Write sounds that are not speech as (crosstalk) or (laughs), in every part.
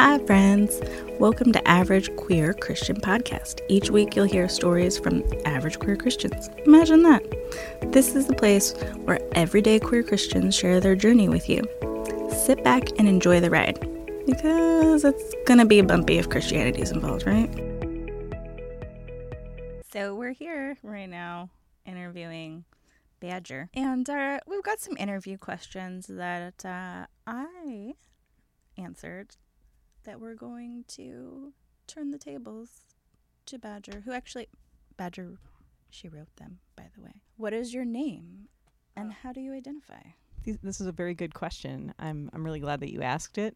Hi, friends. Welcome to Average Queer Christian Podcast. Each week, you'll hear stories from average queer Christians. Imagine that. This is the place where everyday queer Christians share their journey with you. Sit back and enjoy the ride because it's going to be bumpy if Christianity is involved, right? So, we're here right now interviewing Badger, and uh, we've got some interview questions that uh, I answered that we're going to turn the tables to Badger, who actually, Badger, she wrote them, by the way. What is your name and how do you identify? This is a very good question. I'm, I'm really glad that you asked it.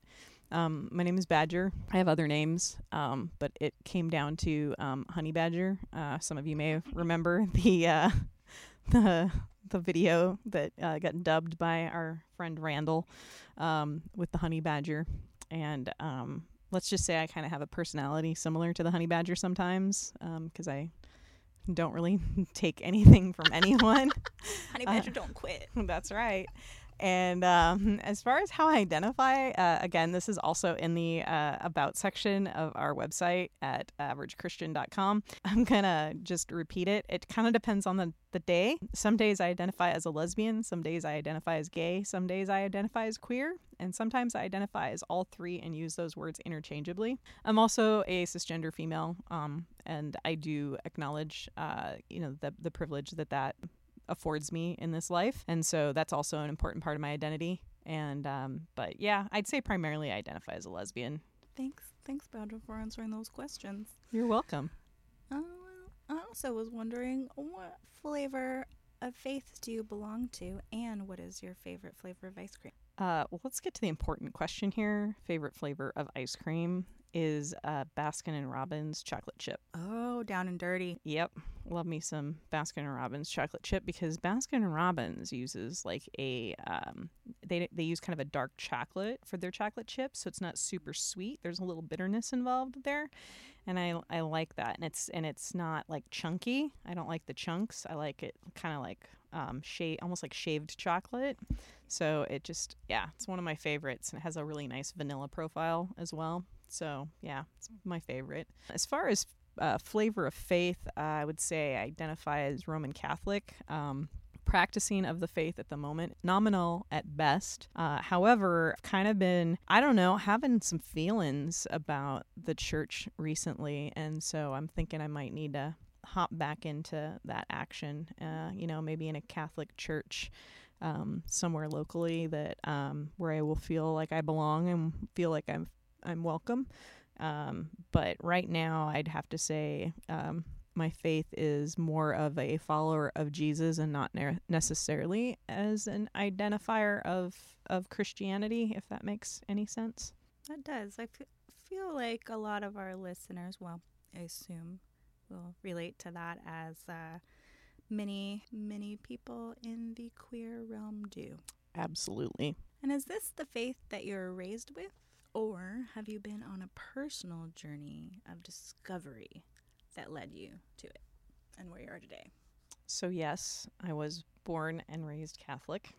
Um, my name is Badger. I have other names, um, but it came down to um, Honey Badger. Uh, some of you may (laughs) remember the uh, (laughs) the the video that uh, got dubbed by our friend Randall um, with the Honey Badger and um, let's just say I kind of have a personality similar to the honey badger sometimes because um, I don't really (laughs) take anything from anyone. honey badger uh, don't quit. (laughs) That's right. And um, (laughs) as far as how I identify, uh, again, this is also in the uh, About section of our website at averagechristian.com. (laughs) I'm going to just repeat it. It kind of depends on the, the day. Some days I identify as a lesbian, some days I identify as gay, some days I identify as queer, and sometimes I identify as all three and use those words interchangeably. I'm also a cisgender female, um, and I do acknowledge, uh, you know, the, the privilege that that affords me in this life. And so that's also an important part of my identity. And, um, but yeah, I'd say primarily I identify as a lesbian. Thanks. Thanks, Badger, for answering those questions. You're welcome. Uh, I also was wondering what flavor of faith do you belong to, and what is your favorite flavor of ice cream? Uh, well, let's get to the important question here. Favorite flavor of ice cream is uh, Baskin and Robbins chocolate chip. Oh, down and dirty. Yep, love me some Baskin and Robbins chocolate chip because Baskin and Robbins uses like a um, they they use kind of a dark chocolate for their chocolate chips, so it's not super sweet. There's a little bitterness involved there, and I I like that. And it's and it's not like chunky. I don't like the chunks. I like it kind of like um, shade, almost like shaved chocolate. So it just, yeah, it's one of my favorites, and it has a really nice vanilla profile as well. So yeah, it's my favorite. As far as uh, flavor of faith, uh, I would say I identify as Roman Catholic. Um, practicing of the faith at the moment, nominal at best. Uh, however, I've kind of been, I don't know, having some feelings about the church recently. And so I'm thinking I might need to hop back into that action, uh, you know, maybe in a Catholic church. Um, somewhere locally that um, where I will feel like I belong and feel like I'm I'm welcome. Um, but right now, I'd have to say um, my faith is more of a follower of Jesus and not ne- necessarily as an identifier of of Christianity. If that makes any sense. That does. I f- feel like a lot of our listeners, well, I assume, will relate to that as uh, many many people in the queer realm do. Absolutely. And is this the faith that you're raised with? Or have you been on a personal journey of discovery that led you to it and where you are today? So, yes, I was born and raised Catholic.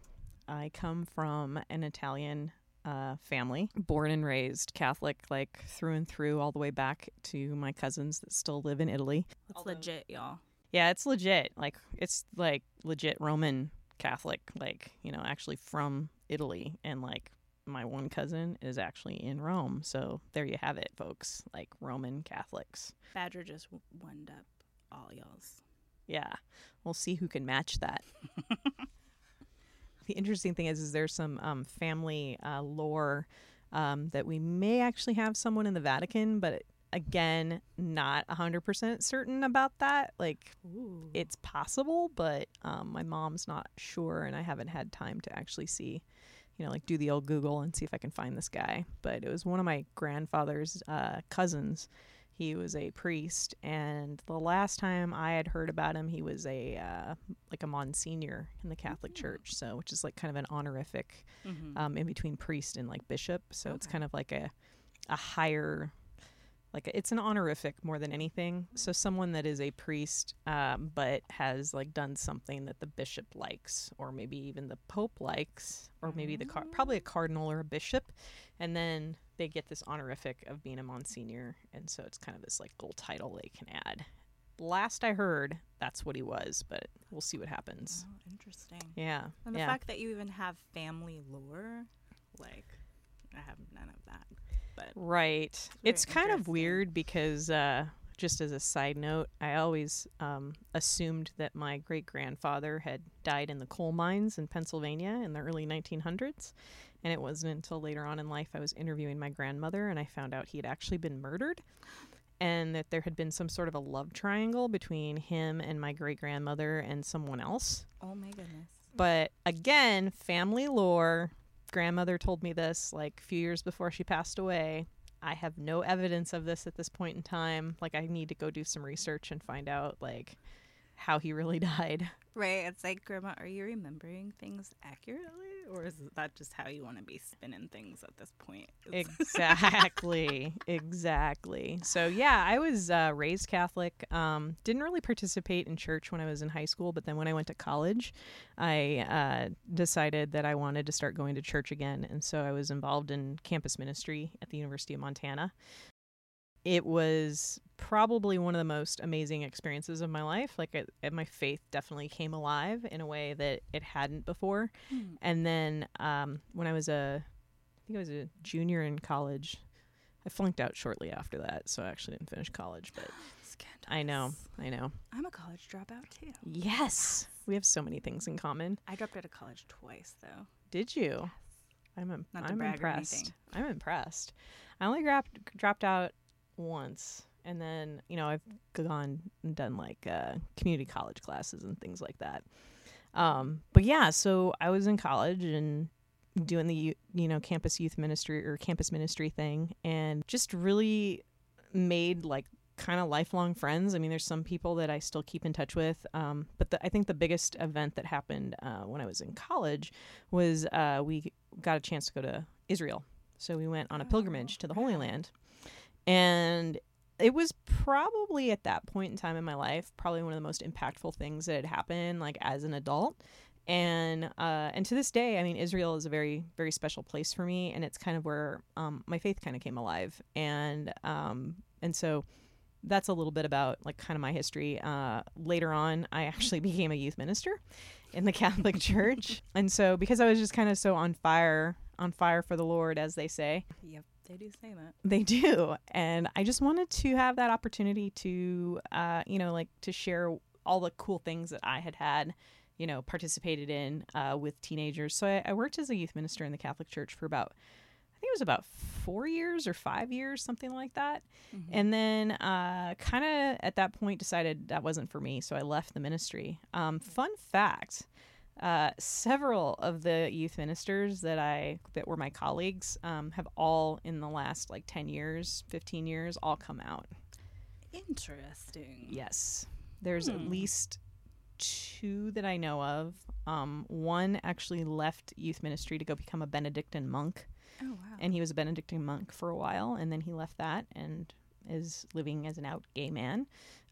I come from an Italian uh, family, born and raised Catholic, like through and through, all the way back to my cousins that still live in Italy. It's Although, legit, y'all. Yeah, it's legit. Like, it's like legit Roman Catholic, like, you know, actually from Italy and like my one cousin is actually in Rome. So there you have it, folks. Like Roman Catholics. Badger just wound up all y'all's. Yeah. We'll see who can match that. (laughs) the interesting thing is, is there's some um, family uh, lore um, that we may actually have someone in the Vatican, but again, not 100% certain about that. Like, Ooh. it's possible, but um, my mom's not sure, and I haven't had time to actually see you know, like do the old Google and see if I can find this guy. But it was one of my grandfather's uh, cousins. He was a priest, and the last time I had heard about him, he was a uh, like a monsignor in the Catholic mm-hmm. Church, so which is like kind of an honorific mm-hmm. um, in between priest and like bishop. So okay. it's kind of like a a higher like it's an honorific more than anything so someone that is a priest um, but has like done something that the bishop likes or maybe even the pope likes or maybe the car- probably a cardinal or a bishop and then they get this honorific of being a Monsignor, and so it's kind of this like little title they can add. Last I heard, that's what he was, but we'll see what happens. Oh, interesting. Yeah, And the yeah. fact that you even have family lore, like, I have none of that. But Right. very It's kind of weird because, uh, just as a side note, I always um, assumed that my great grandfather had died in the coal mines in Pennsylvania in the early 1900s. And it wasn't until later on in life I was interviewing my grandmother and I found out he had actually been murdered and that there had been some sort of a love triangle between him and my great grandmother and someone else. oh my goodness. But again, family lore. Grandmother told me this like a few years before she passed away. I have no evidence of this at this point in time. Like I need to go do some research and find out like how he really (laughs) died. Right. It's like, Grandma, are you remembering things accurately? Or is that just how you want to be spinning things at this point? (laughs) Exactly. exactly. So yeah, I was uh, raised Catholic. Um, didn't really participate in church when I was in high school, but then when I went to college, I uh, decided that I wanted to start going to church again, and so I was involved in campus ministry at the University of Montana. It was probably one of the most amazing experiences of my life. Like, it, it- my faith definitely came alive in a way that it hadn't before. Hmm. And then um, when I was a, I think I was a junior in college, I flunked out shortly after that, so I actually didn't finish college. But (gasps) I know, I know. I'm a college dropout too. Yes, we have so many things in common. I dropped out of college twice though. Did you? Yes. I'm im- Not I'm brag impressed. I'm impressed. I only dropped dropped out once, and then you know I've gone and done like uh, community college classes and things like that. Um, but yeah, so I was in college and doing the you know campus youth ministry or campus ministry thing, and just really made like kind of lifelong friends. I mean, there's some people that I still keep in touch with, um, but the, I think the biggest event that happened uh, when I was in college was uh, we got a chance to go to Israel. So we went on a Oh, pilgrimage to the Holy. Land. And it was probably at that point in time in my life, probably one of the most impactful things that had happened like as an adult. And uh, and to this day, I mean, Israel is a very very special place for me, and it's kind of where um, my faith kind of came alive. And um, and so that's a little bit about like kind of my history. Uh, later on, I actually (laughs) became a youth minister in the Catholic (laughs) Church, and so because I was just kind of so on fire, on fire for the Lord, as they say, Yep, they do say that. they do, and I just wanted to have that opportunity to, uh, you know, like to share all the cool things that I had had, you know, participated in uh, with teenagers. So I, I worked as a youth minister in the Catholic Church for about. I think it was about four years or five years, something like that. Mhm. And then, uh, kind of at that point, decided that wasn't for me, so I left the ministry. Um, fun fact: uh, several of the youth ministers that I that were my colleagues um, have all, in the last like ten years, fifteen years, all come out. Interesting. Yes, there's at Hmm. least two that I know of. Um, one actually left youth ministry to go become a Benedictine monk Oh wow. and he was a Benedictine monk for a while, and then he left that and is living as an out gay man.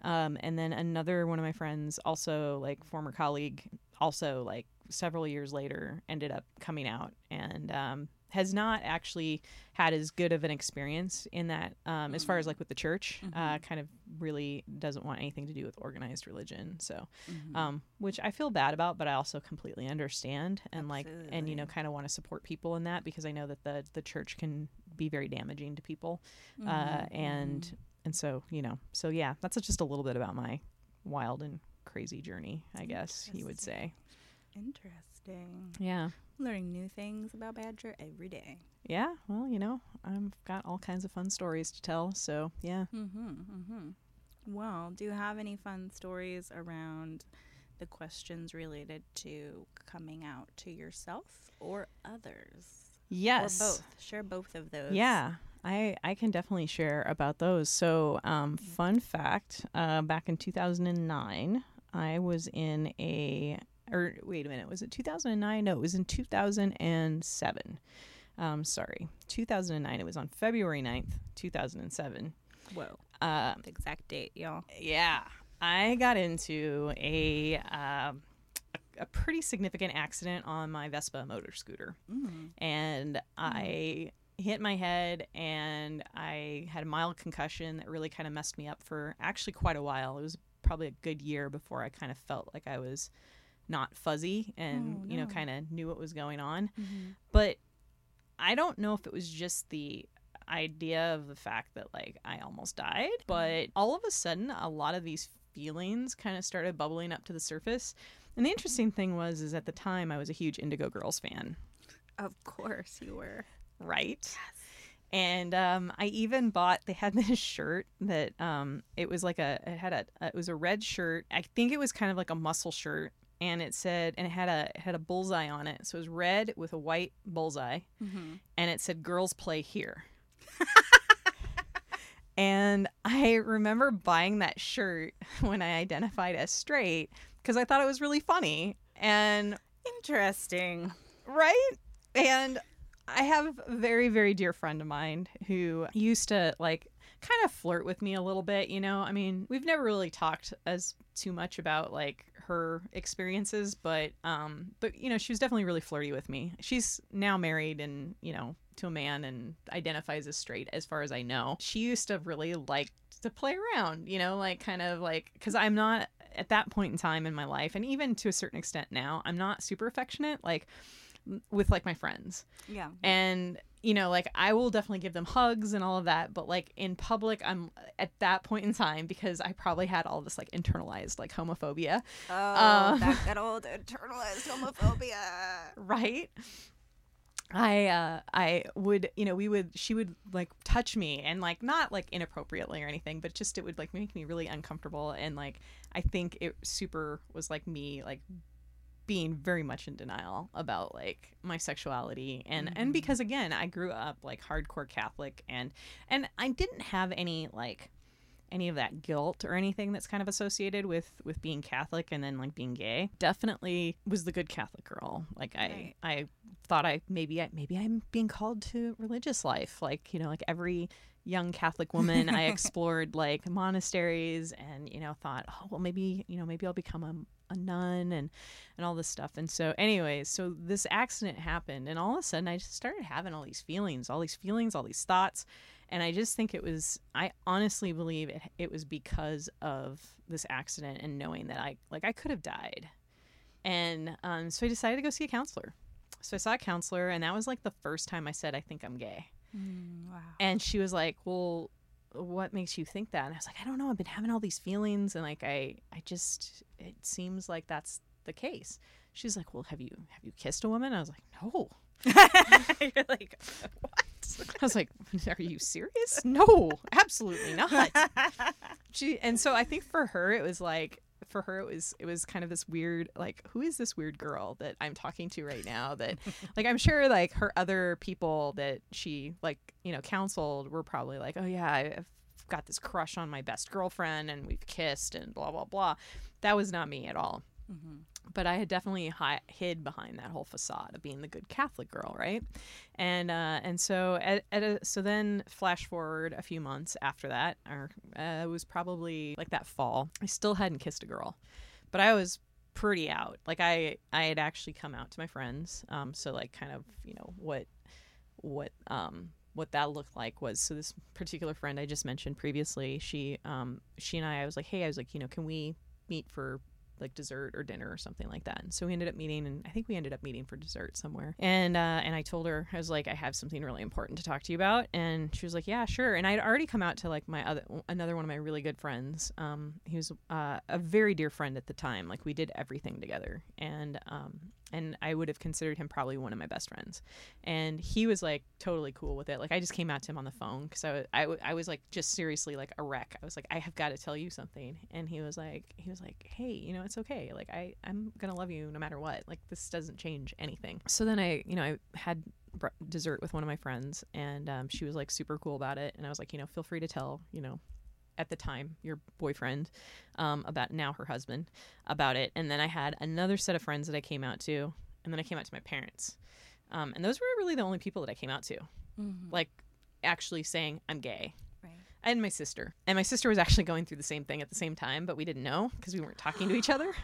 Um, and then another one of my friends, also like former colleague, also like several years later, ended up coming out and um, has not actually had as good of an experience in that, um, as far as like with the church. Uh, kind of really doesn't want anything to do with organized religion. So, Mhm. um, which I feel bad about, but I also completely understand and like and you know kind of want to support people in that because I know that the the church can be very damaging to people, uh, Mhm, and mhm. and so you know so yeah, that's just a little bit about my wild and crazy journey, I guess you would say. Interesting. Yeah, Learning new things about Badger every day. yeah. Well, you know, I've got all kinds of fun stories to tell, so yeah. Mm-hmm. Mm-hmm. Well, do you have any fun stories around the questions related to coming out to yourself or others? Yes. Or both. Share both of those. Yeah, I I can definitely share about those. So, um, fun fact: uh, back in 2009, I was in a or wait a minute, was it 2009? No, it was in 2007. Um, sorry, 2009. It was on February 9th, 2007. Whoa. Uh, The exact date, y'all. yeah, I got into a um, a pretty significant accident on my Vespa motor scooter Mm. and I hit my head and I had a mild concussion that really kind of messed me up for actually quite a while. It was probably a good year before I kind of felt like I was not fuzzy and, Oh, you know, kind of knew what was going on. Mm-hmm. But I don't know if it was just the idea of the fact that like I almost died, but all of a sudden a lot of these feelings kind of started bubbling up to the surface. And the interesting thing was is at the time I was a huge Indigo Girls fan, Of course you were. right? And um, I even bought. They had (laughs) this shirt that um, it was like a. It had a. It was a red shirt. I think it was kind of like a muscle shirt, and it said, and it had a it had a bullseye on it. So it was red with a white bullseye, Mm-hmm. and it said "Girls play here." (laughs) and I remember buying that shirt (laughs) when I identified as straight because I thought it was really funny. And Interesting. right? And I have a very, very dear friend of mine who used to like kind of flirt with me a little bit, you know? I mean, we've never really talked as too much about like her experiences, but um but you know, she was definitely really flirty with me. She's now married and, you know, to a man and identifies as straight as far as I know. She used to really like to play around, you know, like kind of like cuz I'm not at that point in time in my life and even to a certain extent now, I'm not super affectionate like with like my friends Yeah. and you know like i will definitely give them hugs and all of that but like in public i'm at that point in time because i probably had all this like internalized like homophobia Oh, Um, that (laughs) good old internalized homophobia. right i uh i would you know we would she would like touch me and like not like inappropriately or anything but just it would like make me really uncomfortable and like i think it super was like me like being very much in denial about like my sexuality and and Mhm. because again I grew up like hardcore Catholic and and I didn't have any like any of that guilt or anything that's kind of associated with with being Catholic and then like being gay. Definitely was the good Catholic girl. Like I Right. I thought I maybe I maybe I'm being called to religious life. Like, you know, like every young Catholic woman, I (laughs) explored like monasteries and, you know, thought, oh well maybe, you know, maybe I'll become a nun and and all this stuff. And so anyways, so this accident happened and all of a sudden I just started having all these feelings, all these feelings, all these thoughts. And I just think it was I honestly believe it it was because of this accident and knowing that I like I could have died. And um, so I decided to go see a counselor. So I saw a counselor and that was like the first time I said I think I'm gay. Mm, wow. And she was like, "Well, what makes you think that?" And I was like, "I don't know. I've been having all these feelings, and like I, I just, it seems like that's the case." She's like, "Well, have you have you kissed a woman?" I was like, "No." (laughs) You're like, what? I was like, "Are you serious?" No, absolutely not. (laughs) She and so I think for her it was like for her it was it was kind of this weird like who is this weird girl that I'm talking to right now that (laughs) like I'm sure like her other people that she like you know counseled were probably like oh yeah I've got this crush on my best girlfriend and we've kissed and blah blah blah. That was not me at all Mhm. but I had definitely hi- hid behind that whole facade of being the good Catholic girl, right? And uh, and so at, at a, so then flash forward a few months after that, or uh, it was probably like that fall. I still hadn't kissed a girl, but I was pretty out. Like I I had actually come out to my friends. Um, so like kind of you know what what um what that looked like was so this particular friend I just mentioned previously, she um she and I I was like, hey, I was like, you know, can we meet for like dessert or dinner or something like that. And so we ended up meeting, and I think we ended up meeting for dessert somewhere. And uh, and I told her I was like, I have something really important to talk to you about, and she was like, Yeah, sure. And I'd already come out to like my other another one of my really good friends. Um, he was uh, a very dear friend at the time. Like we did everything together, and um, and I would have considered him probably one of my best friends. And he was like totally cool with it. Like I just came out to him on the phone because I, I, was like just seriously like a wreck. I was like, I have got to tell you something. And he was like, he was like, hey, you know, it's okay. Like I, I'm gonna love you no matter what. Like this doesn't change anything. So then I, you know, I had dessert with one of my friends, and um, she was like super cool about it. And I was like, you know, feel free to tell, you know, at the time your boyfriend um, about now her husband about it. And then i had another set of friends that i came out to and then i came out to my parents. Um, and those were really the only people that i came out to. Mhm. like actually saying i'm gay. Right. Had my sister. And my sister was actually going through the same thing at the same time but we didn't know because we weren't talking to each other. (gasps)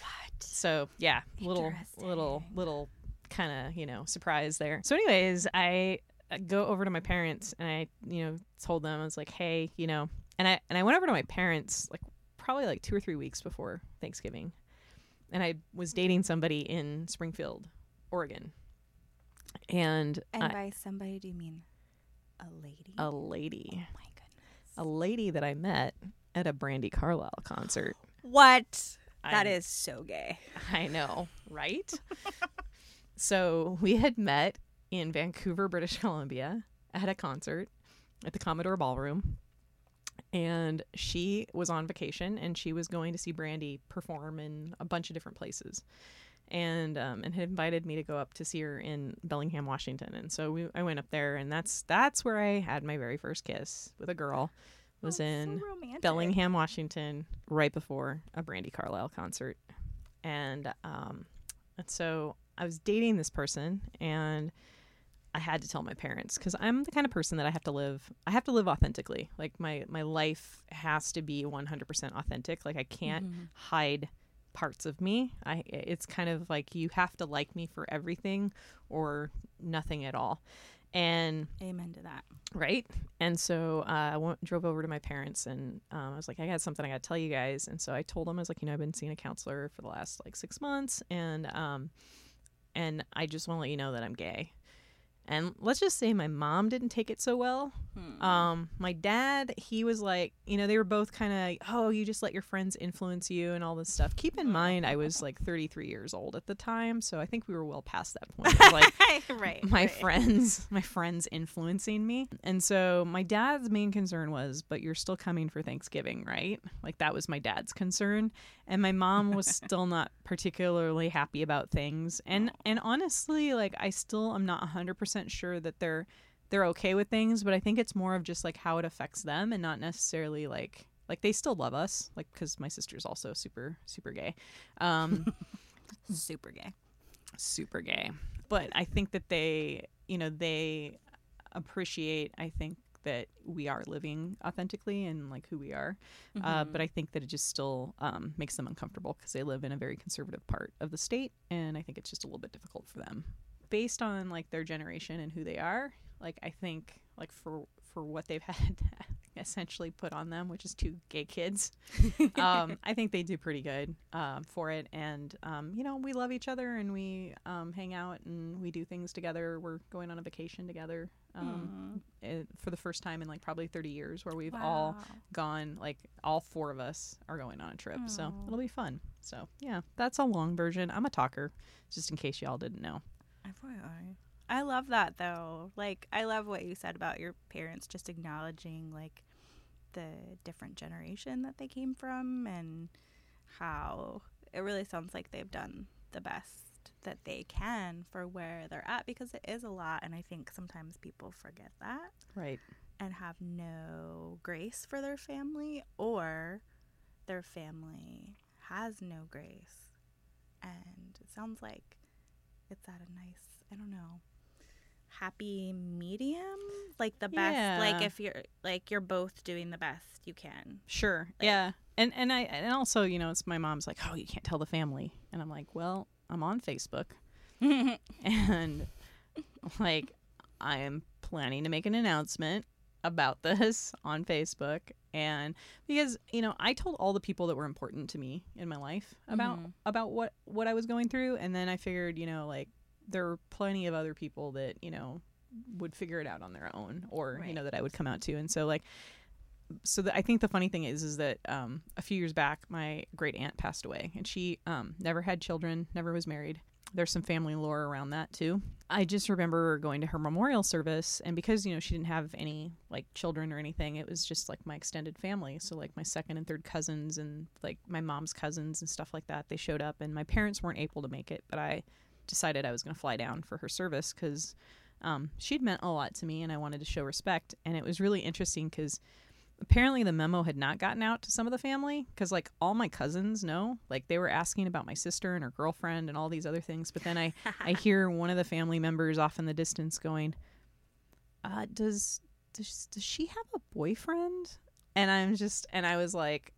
What? so yeah little little little kind of you know surprise there. So anyways i I go over to my parents and I, you know, told them I was like, "Hey, you know," and I and I went over to my parents like probably like 2 or 3 weeks before Thanksgiving. And I was dating somebody in Springfield, Oregon. And, And I- by somebody, do you mean a lady? a lady, oh my goodness. a lady that I met at a Brandi Carlile concert. (gasps) What? That I- is so gay. I know, right? (laughs) so we had met in Vancouver, British Columbia at a concert at the Commodore Ballroom. And she was on vacation and she was going to see Brandi perform in a bunch of different places. And um, and had invited me to go up to see her in Bellingham, Washington. And so we, I went up there and that's that's where I had my very first kiss with a girl. Was Oh, in so. Bellingham, Washington, right before a Brandi Carlile concert. And um, and so I was dating this person, and I had to tell my parents because I'm the kind of person that I have to live. I have to live authentically. Like my my life has to be 100% authentic. Like I can't Mhm. hide parts of me. I it's kind of like you have to like me for everything or nothing at all. And Amen to that. right and so uh, i went, drove over to my parents and um, i was like i got something i gotta tell you guys and so i told them i was like you know i've been seeing a counselor for the last like six months and um and i just want to let you know that i'm gay and let's just say my mom didn't take it so well Hmm. um my dad he was like you know they were both kind of oh you just let your friends influence you and all this stuff keep in mind i was like 33 years old at the time so i think we were well past that point like (laughs) right. my right. friends my friends influencing me and so my dad's main concern was but you're still coming for thanksgiving right like that was my dad's concern and my mom was still not particularly happy about things and and honestly like i still am not 100% sure that they're they're okay with things but i think it's more of just like how it affects them and not necessarily like like they still love us like because my sister's also super super gay um (laughs) Super gay. super gay. But I think that they, you know, they appreciate, I think, that we are living authentically and like who we are. Uh, Mhm. but I think that it just still um, makes them uncomfortable because they live in a very conservative part of the state. And I think it's just a little bit difficult for them. Based on like their generation and who they are, like I think like for for what they've (laughs) had essentially put on them, which is two gay kids, (laughs) um, I think they do pretty good um, for it. And, um, you know, we love each other and we um, hang out and we do things together. We're going on a vacation together um, eh, for the first time in like probably 30 years where we've all gone, like, all four of us are going on a trip. So it'll be fun. So, yeah, that's a long version. I'm a talker, just in case y'all didn't know. FYI. I love that though. Like I love what you said about your parents just acknowledging like the different generation that they came from and how it really sounds like they've done the best that they can for where they're at because it is a lot and I think sometimes people forget that Right. and have no grace for their family or their family has no grace. And it sounds like it's at a nice, I don't know, happy medium, like the best like if you're like you're both doing the best you can. Sure. Like- yeah. And and I and also, you know, it's my mom's like, "Oh, you can't tell the family." And I'm like, "Well, I'm on Facebook (laughs) and like I am planning to make an announcement about (laughs) this on Facebook and because, you know, I told all the people that were important to me in my life about Mhm. about what what I was going through and then I figured, you know, like there are plenty of other people that, you know, would figure it out on their own or, you know, that I would come out to. And so like so the, I think the funny thing is, is that um, a few years back, my great aunt passed away, and she um, never had children, never was married. There's some family lore around that too. I just remember going to her memorial service, and because you know she didn't have any like children or anything, it was just like my extended family. So like my second and third cousins and like my mom's cousins and stuff like that. They showed up, and my parents weren't able to make it, but I decided I was going to fly down for her service because um, she'd meant a lot to me, and I wanted to show respect. And it was really interesting because apparently the memo had not gotten out to some of the family because like all my cousins know like they were asking about my sister and her girlfriend and all these other things but then i i (laughs) hear one of the family members off in the distance going uh does does, does she have a boyfriend? And i'm just and i was like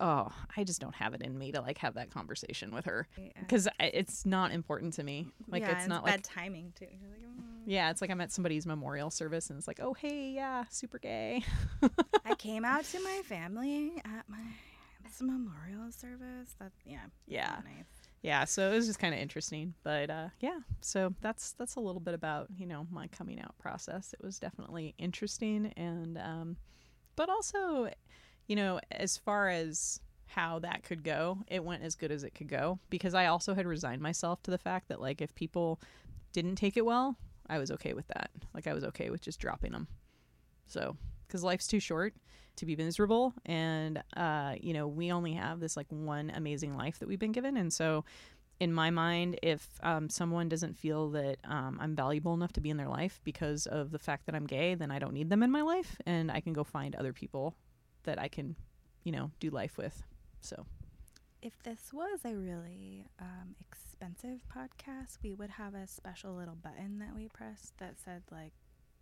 oh i just don't have it in me to like have that conversation with her because it's not important to me like Yeah, it's and not bad like timing too. Like, mm. Yeah, it's like I'm at somebody's memorial service and it's like, oh, hey, yeah, super gay. I (laughs) came out to my family at my it's a memorial service. That yeah. Yeah. Nice. yeah, so it was just kind of interesting. But uh, yeah, so that's that's a little bit about you know my coming out process. It was definitely interesting, and um, but also, you know, as far as how that could go, it went as good as it could go because I also had resigned myself to the fact that like if people didn't take it well, I was okay with that. Like I was okay with just dropping them. So because life's too short to be miserable and uh you know we only have this like one amazing life that we've been given and so in my mind if um, someone doesn't feel that um, i'm valuable enough to be in their life because of the fact that i'm gay then i don't need them in my life and i can go find other people that i can you know do life with so If this was a really um, expensive podcast, we would have a special little button that we pressed that said like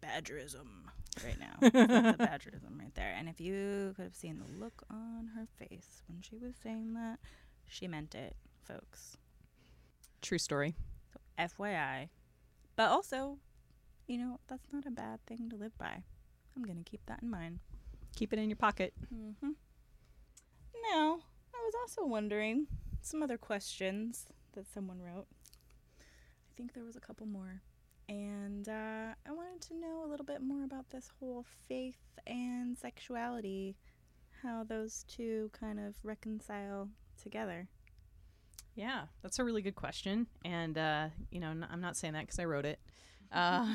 badgerism right now. That's a (laughs) badgerism right there. And if you could have seen the look on her face when she was saying that, she meant it, folks. true story So FYI. But also, you know, that's not a bad thing to live by. I'm going to keep that in mind. Keep it in your pocket Mm-hmm. Now, I was also wondering some other questions that someone wrote. I think there was a couple more. And uh, I wanted to know a little bit more about this whole faith and sexuality, how those two kind of reconcile together. Yeah, that's a really good question, and uh, you know, n- I'm not saying that because I wrote it, (laughs) uh,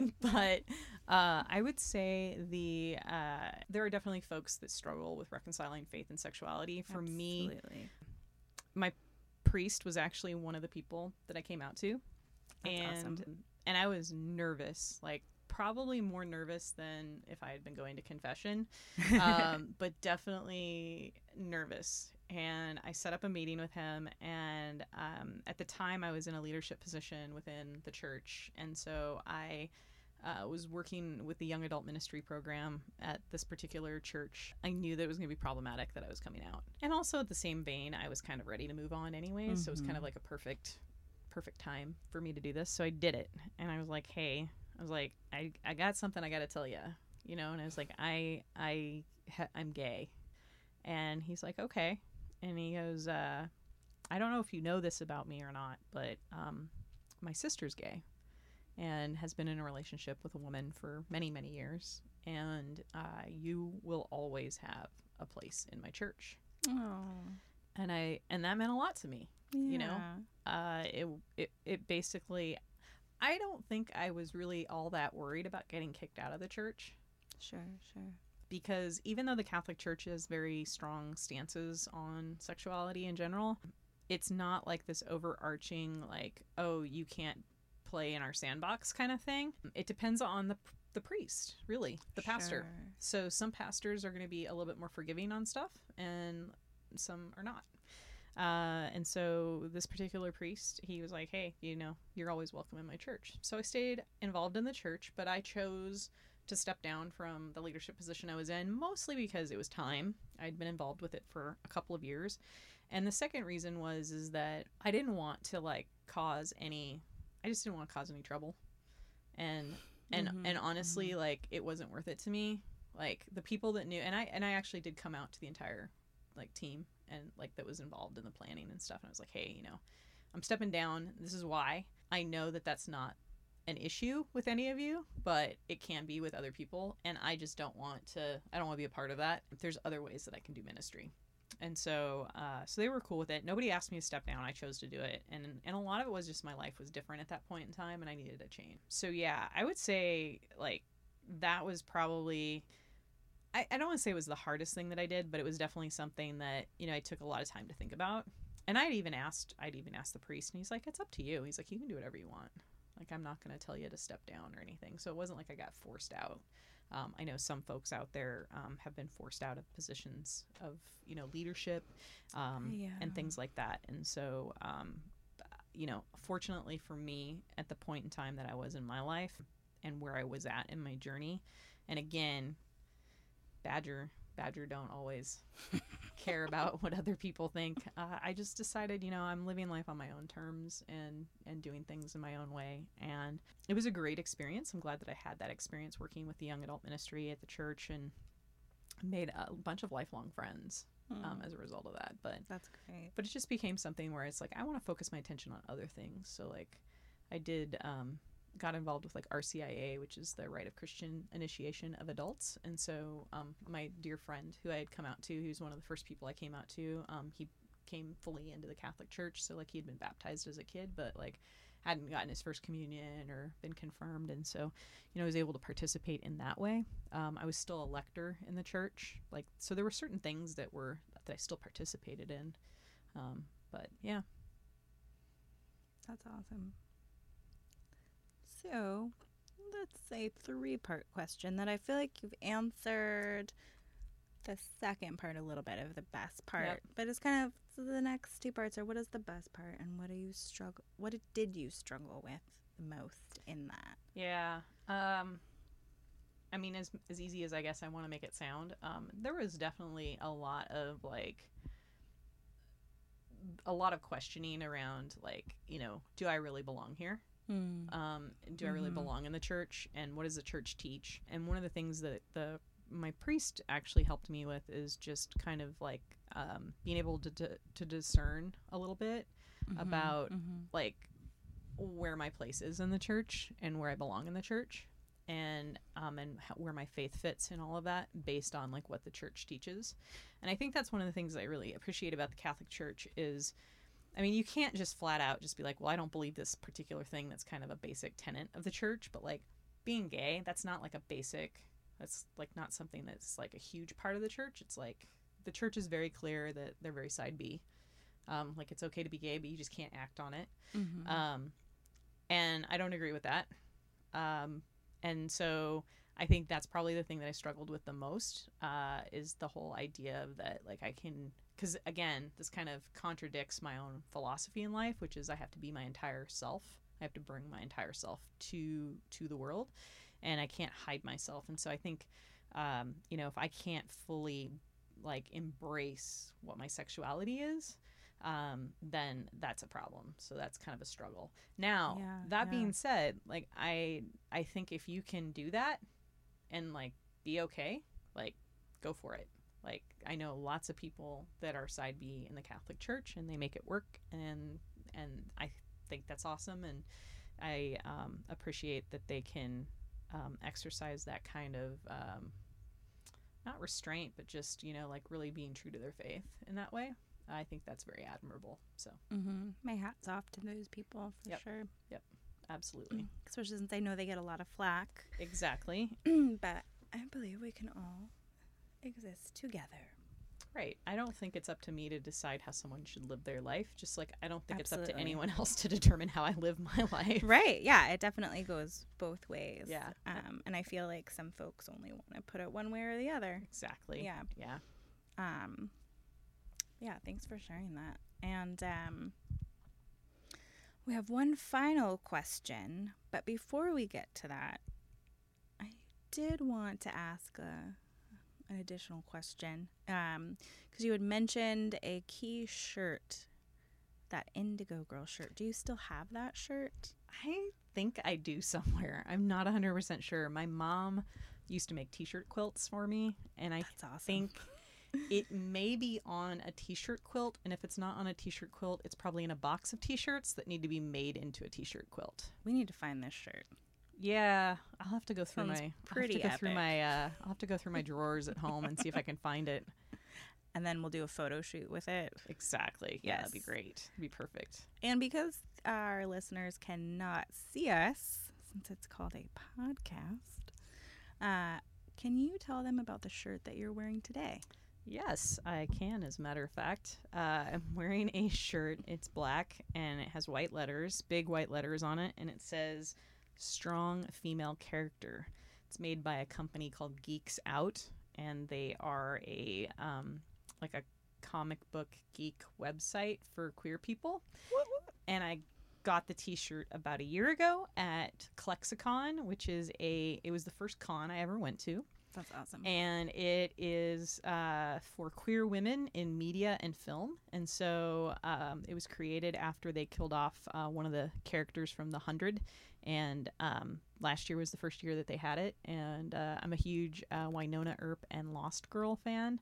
(laughs) but uh, I would say the uh, there are definitely folks that struggle with reconciling faith and sexuality. For me, my priest was actually one of the people that I came out to, That's and awesome. and I was nervous, like probably more nervous than if I had been going to confession, (laughs) um, but definitely nervous. And I set up a meeting with him, and um, at the time I was in a leadership position within the church, and so I. Uh, was working with the young adult ministry program at this particular church. I knew that it was going to be problematic that I was coming out, and also at the same vein, I was kind of ready to move on anyway. So it was kind of Mhm. like a perfect, perfect time for me to do this. So I did it, and I was like, "Hey, I was like, I, I got something I got to tell you, you know." And I was like, "I I ha- I'm gay," and he's like, "Okay," and he goes, uh, "I don't know if you know this about me or not, but um, my sister's gay." And has been in a relationship with a woman for many, many years. And uh, you will always have a place in my church. Oh, And I and that meant a lot to me You know? yeah. uh, it, it it basically I don't think I was really all that worried about getting kicked out of the church Sure, sure. because even though the Catholic Church has very strong stances on sexuality in general, it's not like this overarching like oh you can't play in our sandbox kind of thing. It depends on the the priest, really, the pastor. So some pastors are going to be a little bit more forgiving on stuff, and some are not. Uh, and so this particular priest, he was like, "Hey, you know, you're always welcome in my church." So I stayed involved in the church, but I chose to step down from the leadership position I was in, mostly because it was time. I'd been involved with it for a couple of years, and the second reason was is that I didn't want to like cause any. I just didn't want to cause any trouble, and and Mhm, and honestly, like it wasn't worth it to me. Like the people that knew, and I and I actually did come out to the entire like team and like that was involved in the planning and stuff. And I was like, hey, you know, I'm stepping down. This is why. I know that that's not an issue with any of you, but it can be with other people, and I just don't want to. I don't want to be a part of that. There's other ways that I can do ministry. And so, uh, so they were cool with it. Nobody asked me to step down. I chose to do it, and and a lot of it was just my life was different at that point in time, and I needed a change. So yeah, I would say like that was probably I, I don't want to say it was the hardest thing that I did, but it was definitely something that, you know, I took a lot of time to think about. And I'd even asked I'd even asked the priest and he's like, It's up to you. He's like, You can do whatever you want. Like I'm not gonna tell you to step down or anything. So it wasn't like I got forced out. Um, I know some folks out there um, have been forced out of positions of, you know, leadership um, Yeah. and things like that. And so, um, you know, fortunately for me, at the point in time that I was in my life and where I was at in my journey, and again, Badger Badger don't always (laughs) care about what other people think. Uh, I just decided, you know, I'm living life on my own terms and and doing things in my own way. And it was a great experience. I'm glad that I had that experience working with the young adult ministry at the church and made a bunch of lifelong friends um, as a result of that. But That's great. but it just became something where it's like I want to focus my attention on other things. So like I did um got involved with like RCIA, which is the Rite of Christian Initiation of Adults. And so um my dear friend who I had come out to, who's one of the first people I came out to, um he came fully into the Catholic Church, so like he had been baptized as a kid, but like hadn't gotten his first communion or been confirmed. And so you know was able to participate in that way. Um, I was still a lector in the church. Like so there were certain things that were that I still participated in. Um, but yeah. That's awesome. So, let's say three part question that I feel like you've answered the second part a little bit of the best part, Yep. but it's kind of so the next two parts are what is the best part and what do you struggle what did you struggle with the most in that? yeah um, I mean as as easy as I guess I want to make it sound um, there was definitely a lot of like a lot of questioning around like you know do I really belong here um, do I really Mhm. belong in the church? And what does the church teach? And one of the things that the my priest actually helped me with is just kind of like um, being able to, to to discern a little bit about Mhm. like where my place is in the church and where I belong in the church and um and how, where my faith fits in all of that based on like what the church teaches. And I think that's one of the things I really appreciate about the Catholic Church is I mean, you can't just flat out just be like, well, I don't believe this particular thing that's kind of a basic tenet of the church, but like being gay, that's not like a basic, that's like not something that's like a huge part of the church. It's like the church is very clear that they're very side B. Um, like it's okay to be gay, but you just can't act on it. Mhm. Um, and I don't agree with that. Um, and so I think that's probably the thing that I struggled with the most uh, is the whole idea of that, like, I can, because again, this kind of contradicts my own philosophy in life, which is I have to be my entire self. I have to bring my entire self to to the world, and I can't hide myself. And so I think, um, you know, if I can't fully like embrace what my sexuality is, um, then that's a problem. So that's kind of a struggle. Now, Yeah, that yeah. being said, like I I think if you can do that and like be okay, like go for it. Like I know lots of people that are side B in the Catholic Church and they make it work and and I think that's awesome and I um, appreciate that they can um, exercise that kind of um, not restraint but just you know like really being true to their faith in that way. I think that's very admirable. So mm-hmm. My hat's off to those people for sure. Yep. sure. Absolutely, (clears throat) Especially since I know they get a lot of flack. (clears throat) exactly. but I believe we can all exist together. Right. I don't think it's up to me to decide how someone should live their life. Just like I don't think it's up to anyone (laughs) else to determine how I live my (laughs) life. Right. Yeah, it definitely goes both ways. Yeah. Um, and I feel like some folks only want to put it one way or the other. Exactly. Yeah. Yeah. Um, yeah, thanks for sharing that. And um, we have one final question, but before we get to that, I did want to ask a, an additional question um, because you had mentioned a key shirt, that Indigo Girl shirt. Do you still have that shirt? I think I do somewhere. I'm not 100% sure. My mom used to make t-shirt quilts for me and I That's awesome. think it may be on a t-shirt quilt and if it's not on a t-shirt quilt, it's probably in a box of t-shirts that need to be made into a t-shirt quilt. we need to find this shirt. Yeah, I'll have to go through Sounds my pretty I'll have to go through epic. my uh I'll have to go through my drawers at home and see if I can find it. (laughs) And then we'll do a photo shoot with it. Exactly. Yeah, that'd be great. It'd be perfect. And because our listeners cannot see us, since it's called a podcast, uh, can you tell them about the shirt that you're wearing today? Yes, I can, as a matter of fact. Uh, I'm wearing a shirt. It's black and it has white letters, big white letters on it, and it says strong female character. It's made by a company called Geeks Out, and they are a um, like a comic book geek website for queer people. And I got the t-shirt about a year ago at ClexaCon, which is a it was the first con I ever went to. That's awesome. and it is uh, for queer women in media and film. And so um, it was created after they killed off uh, one of the characters from The Hundred. And um, last year was the first year that they had it. And uh, I'm a huge uh, Wynonna Earp and Lost Girl fan.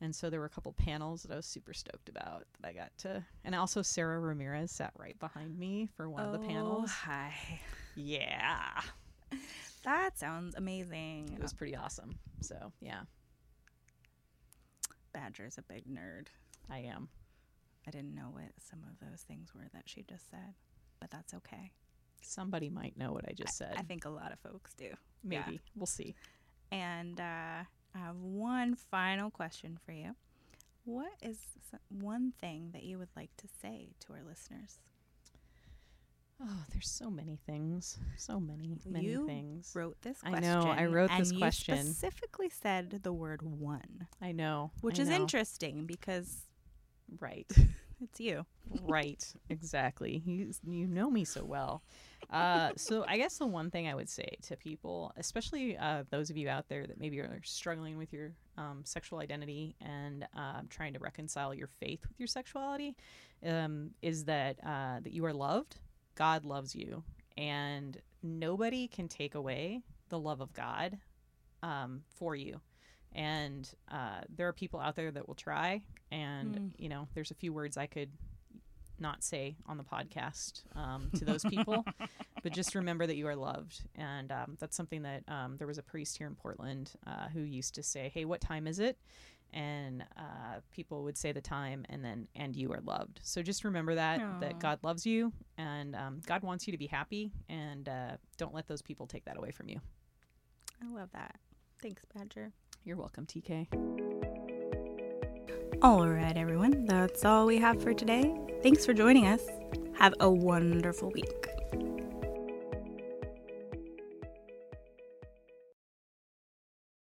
And so there were a couple panels that I was super stoked about that I got to. And also Sara Ramirez sat right behind me for one of the panels. Oh, Hi. Yeah, That sounds amazing. it was pretty awesome. So yeah, Badger's a big nerd. I am. I didn't know what some of those things were that she just said, but that's okay. Somebody might know what I just said. I think a lot of folks do. Maybe. yeah. We'll see. And uh, I have one final question for you. What is one thing that you would like to say to our listeners? Oh, there's so many things. So many, many You things. Wrote this question. I know, I wrote and this you question. specifically said the word one, I know. which I is know. interesting because Right. (laughs) it's you. right. Exactly. You you know me so well. Uh, so I guess the one thing I would say to people, especially uh, those of you out there that maybe are struggling with your um, sexual identity and um, trying to reconcile your faith with your sexuality, um, is that uh, that you are loved. God loves you, and nobody can take away the love of God um, for you. And uh, there are people out there that will try, and Mm. you know, there's a few words I could not say on the podcast um, to those people, (laughs) but just remember that you are loved. And um, that's something that um, there was a priest here in Portland uh, who used to say, Hey, what time is it? And uh, people would say the time and then, and you are loved. So just remember that, Aw. that God loves you and um, God wants you to be happy. And uh, don't let those people take that away from you. I love that. Thanks, Badger. You're welcome, TK. All right, everyone. That's all we have for today. Thanks for joining us. Have a wonderful week.